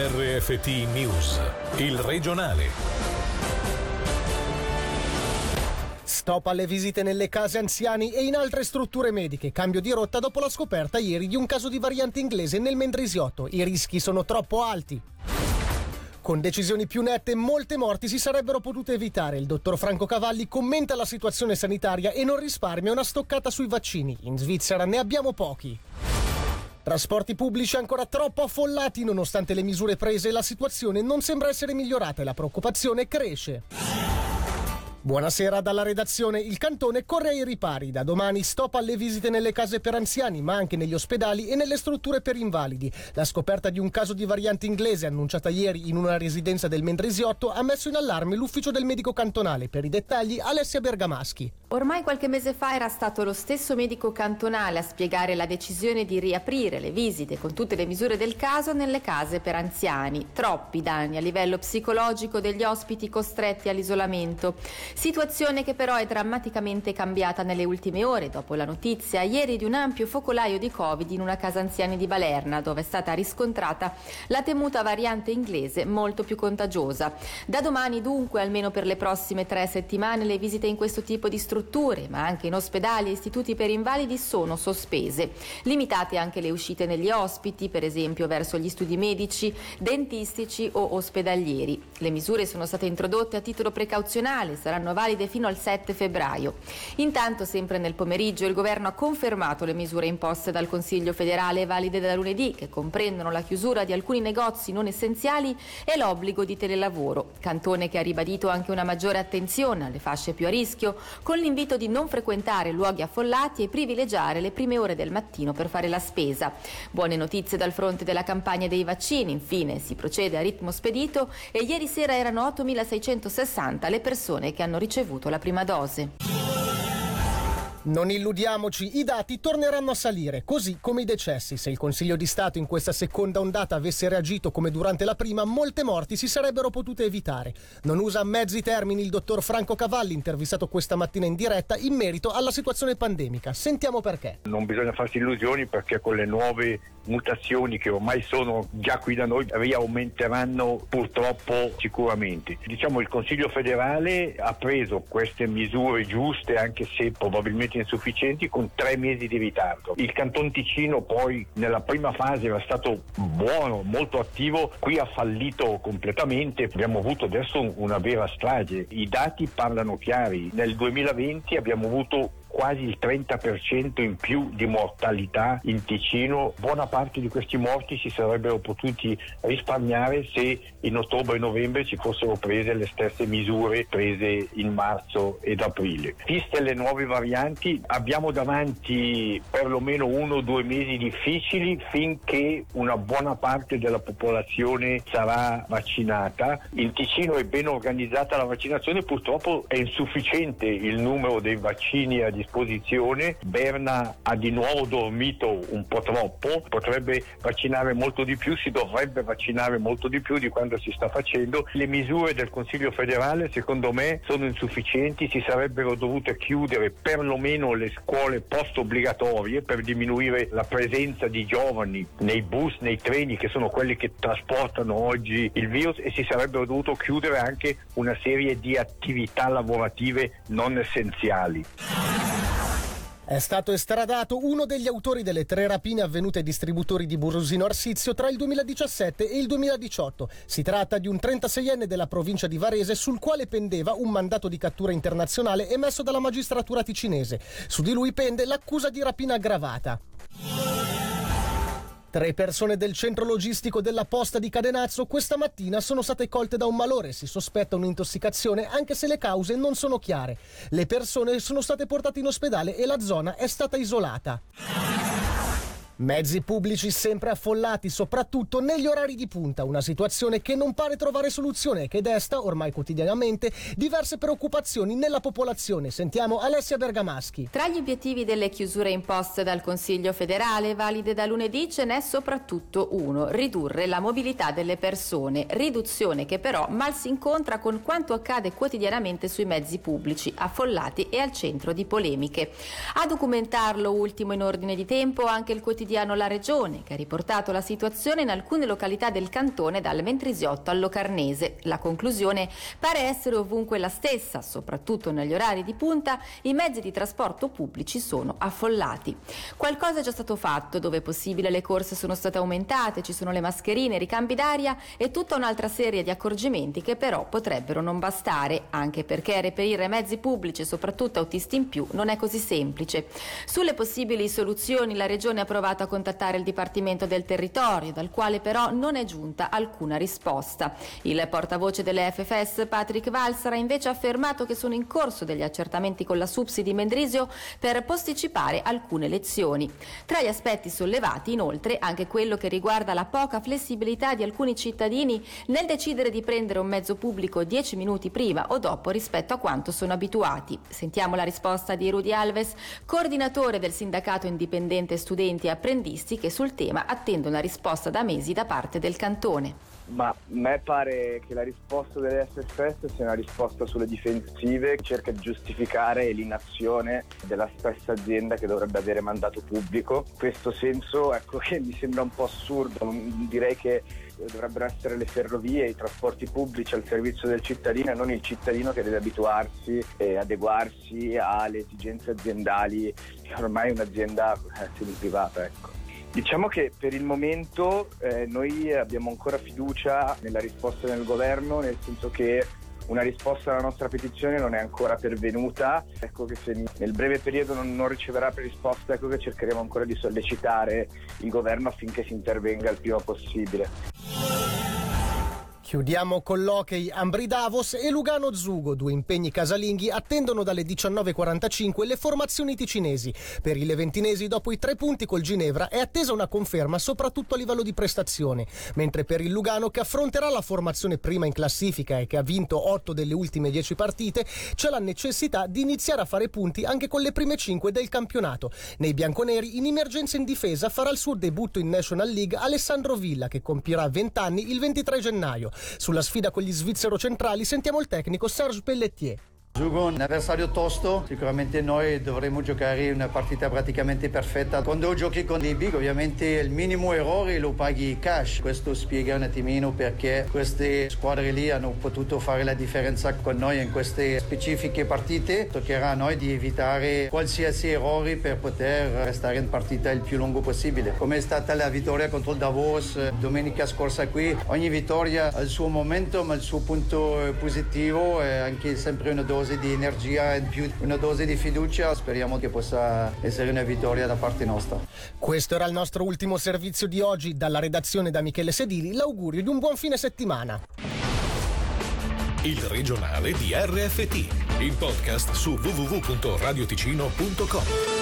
RFT News, il regionale. Stop alle visite nelle case anziani e in altre strutture mediche. Cambio di rotta dopo la scoperta ieri di un caso di variante inglese nel Mendrisiotto. I rischi sono troppo alti. Con decisioni più nette, molte morti si sarebbero potute evitare. Il dottor Franco Cavalli commenta la situazione sanitaria e non risparmia una stoccata sui vaccini. In Svizzera ne abbiamo pochi. Trasporti pubblici ancora troppo affollati nonostante le misure prese, la situazione non sembra essere migliorata e la preoccupazione cresce. Buonasera dalla redazione. Il cantone corre ai ripari. Da domani stop alle visite nelle case per anziani, ma anche negli ospedali e nelle strutture per invalidi. La scoperta di un caso di variante inglese annunciata ieri in una residenza del Mendrisiotto ha messo in allarme l'ufficio del medico cantonale. Per i dettagli, Alessia Bergamaschi. Ormai qualche mese fa era stato lo stesso medico cantonale a spiegare la decisione di riaprire le visite con tutte le misure del caso nelle case per anziani. Troppi danni a livello psicologico degli ospiti costretti all'isolamento. Situazione che però è drammaticamente cambiata nelle ultime ore dopo la notizia ieri di un ampio focolaio di Covid in una casa anziani di Balerna dove è stata riscontrata la temuta variante inglese molto più contagiosa. Da domani dunque, almeno per le prossime tre settimane, le visite in questo tipo di strutture strutture, ma anche in ospedali e istituti per invalidi, sono sospese. Limitate anche le uscite negli ospiti, per esempio verso gli studi medici, dentistici o ospedalieri. Le misure sono state introdotte a titolo precauzionale, saranno valide fino al 7 febbraio. Intanto, sempre nel pomeriggio, il governo ha confermato le misure imposte dal Consiglio federale valide da lunedì, che comprendono la chiusura di alcuni negozi non essenziali e l'obbligo di telelavoro. Cantone che ha ribadito anche una maggiore attenzione alle fasce più a rischio, con l'invito di non frequentare luoghi affollati e privilegiare le prime ore del mattino per fare la spesa. Buone notizie dal fronte della campagna dei vaccini, infine si procede a ritmo spedito e ieri sera erano 8.660 le persone che hanno ricevuto la prima dose. Non illudiamoci, i dati torneranno a salire, così come i decessi. Se il Consiglio di Stato in questa seconda ondata avesse reagito come durante la prima, molte morti si sarebbero potute evitare. Non usa mezzi termini il dottor Franco Cavalli, intervistato questa mattina in diretta, in merito alla situazione pandemica. Sentiamo perché. Non bisogna farsi illusioni perché con le nuove mutazioni che ormai sono già qui da noi riaumenteranno purtroppo sicuramente. Diciamo il Consiglio federale ha preso queste misure giuste anche se probabilmente insufficienti con tre mesi di ritardo. Il Canton Ticino poi nella prima fase era stato buono, molto attivo, qui ha fallito completamente, abbiamo avuto adesso una vera strage. I dati parlano chiari, nel 2020 abbiamo avuto quasi il 30% in più di mortalità in Ticino. Buona parte di questi morti si sarebbero potuti risparmiare se in ottobre e novembre ci fossero prese le stesse misure prese in marzo ed aprile. Viste le nuove varianti abbiamo davanti perlomeno uno o due mesi difficili finché una buona parte della popolazione sarà vaccinata. In Ticino è ben organizzata la vaccinazione, purtroppo è insufficiente il numero dei vaccini a disposizione. Berna ha di nuovo dormito un po' troppo, potrebbe vaccinare molto di più, si dovrebbe vaccinare molto di più di quanto si sta facendo. Le misure del Consiglio federale secondo me sono insufficienti, si sarebbero dovute chiudere perlomeno le scuole post obbligatorie per diminuire la presenza di giovani nei bus, nei treni che sono quelli che trasportano oggi il virus e si sarebbero dovuto chiudere anche una serie di attività lavorative non essenziali. È stato estradato uno degli autori delle tre rapine avvenute ai distributori di Burusino Arsizio tra il 2017 e il 2018. Si tratta di un 36enne della provincia di Varese sul quale pendeva un mandato di cattura internazionale emesso dalla magistratura ticinese. Su di lui pende l'accusa di rapina aggravata. Tre persone del centro logistico della posta di Cadenazzo questa mattina sono state colte da un malore. Si sospetta un'intossicazione anche se le cause non sono chiare. Le persone sono state portate in ospedale e la zona è stata isolata. Mezzi pubblici sempre affollati, soprattutto negli orari di punta, una situazione che non pare trovare soluzione e che desta, ormai quotidianamente, diverse preoccupazioni nella popolazione. Sentiamo Alessia Bergamaschi. Tra gli obiettivi delle chiusure imposte dal Consiglio federale, valide da lunedì, ce n'è soprattutto uno, ridurre la mobilità delle persone, riduzione che però mal si incontra con quanto accade quotidianamente sui mezzi pubblici, affollati e al centro di polemiche. A documentarlo ultimo in ordine di tempo anche il quotidiano quotidiano La Regione, che ha riportato la situazione in alcune località del cantone dal Mentrisiotto al Locarnese. La conclusione pare essere ovunque la stessa, soprattutto negli orari di punta, i mezzi di trasporto pubblici sono affollati. Qualcosa è già stato fatto, dove possibile le corse sono state aumentate, ci sono le mascherine, i ricambi d'aria e tutta un'altra serie di accorgimenti che però potrebbero non bastare, anche perché reperire mezzi pubblici soprattutto autisti in più non è così semplice. Sulle possibili soluzioni la Regione ha provato a contattare il Dipartimento del Territorio, dal quale però non è giunta alcuna risposta. Il portavoce delle FFS, Patrick Valsara, invece ha affermato che sono in corso degli accertamenti con la Subsi di Mendrisio per posticipare alcune lezioni. Tra gli aspetti sollevati, inoltre, anche quello che riguarda la poca flessibilità di alcuni cittadini nel decidere di prendere un mezzo pubblico dieci minuti prima o dopo rispetto a quanto sono abituati. Sentiamo la risposta di Rudy Alves, coordinatore del sindacato indipendente studenti e apprendisti che sul tema attende una risposta da mesi da parte del cantone. Ma a me pare che la risposta delle SFS sia una risposta sulle difensive che cerca di giustificare l'inazione della stessa azienda che dovrebbe avere mandato pubblico. In questo senso ecco che mi sembra un po' assurdo, direi che dovrebbero essere le ferrovie, i trasporti pubblici al servizio del cittadino e non il cittadino che deve abituarsi e adeguarsi alle esigenze aziendali che ormai un'azienda è semi-privata. Ecco. Diciamo che per il momento eh, noi abbiamo ancora fiducia nella risposta del governo, nel senso che una risposta alla nostra petizione non è ancora pervenuta, ecco che se nel breve periodo non, non riceverà risposta, ecco che cercheremo ancora di sollecitare il governo affinché si intervenga il prima possibile. Chiudiamo con l'hockey Ambri Davos e Lugano Zugo, due impegni casalinghi attendono dalle 19.45 le formazioni ticinesi. Per i leventinesi dopo i tre punti col Ginevra è attesa una conferma soprattutto a livello di prestazione, mentre per il Lugano che affronterà la formazione prima in classifica e che ha vinto 8 delle ultime 10 partite c'è la necessità di iniziare a fare punti anche con le prime 5 del campionato. Nei bianconeri in emergenza in difesa farà il suo debutto in National League Alessandro Villa che compirà 20 anni il 23 gennaio. Sulla sfida con gli svizzero centrali sentiamo il tecnico Serge Pelletier. Zugo un avversario tosto, sicuramente noi dovremmo giocare una partita praticamente perfetta. Quando giochi con dei big ovviamente il minimo errore lo paghi cash, questo spiega un attimino perché queste squadre lì hanno potuto fare la differenza con noi in queste specifiche partite. Toccherà a noi di evitare qualsiasi errore per poter restare in partita il più lungo possibile. Come è stata la vittoria contro il Davos domenica scorsa qui, ogni vittoria ha il suo momento ma il suo punto positivo è anche sempre una dose dose di energia in più, una dose di fiducia. Speriamo che possa essere una vittoria da parte nostra. Questo era il nostro ultimo servizio di oggi. Dalla redazione da Michele Sedili, l'augurio di un buon fine settimana. Il regionale di RFT, il podcast su www.radioticino.com.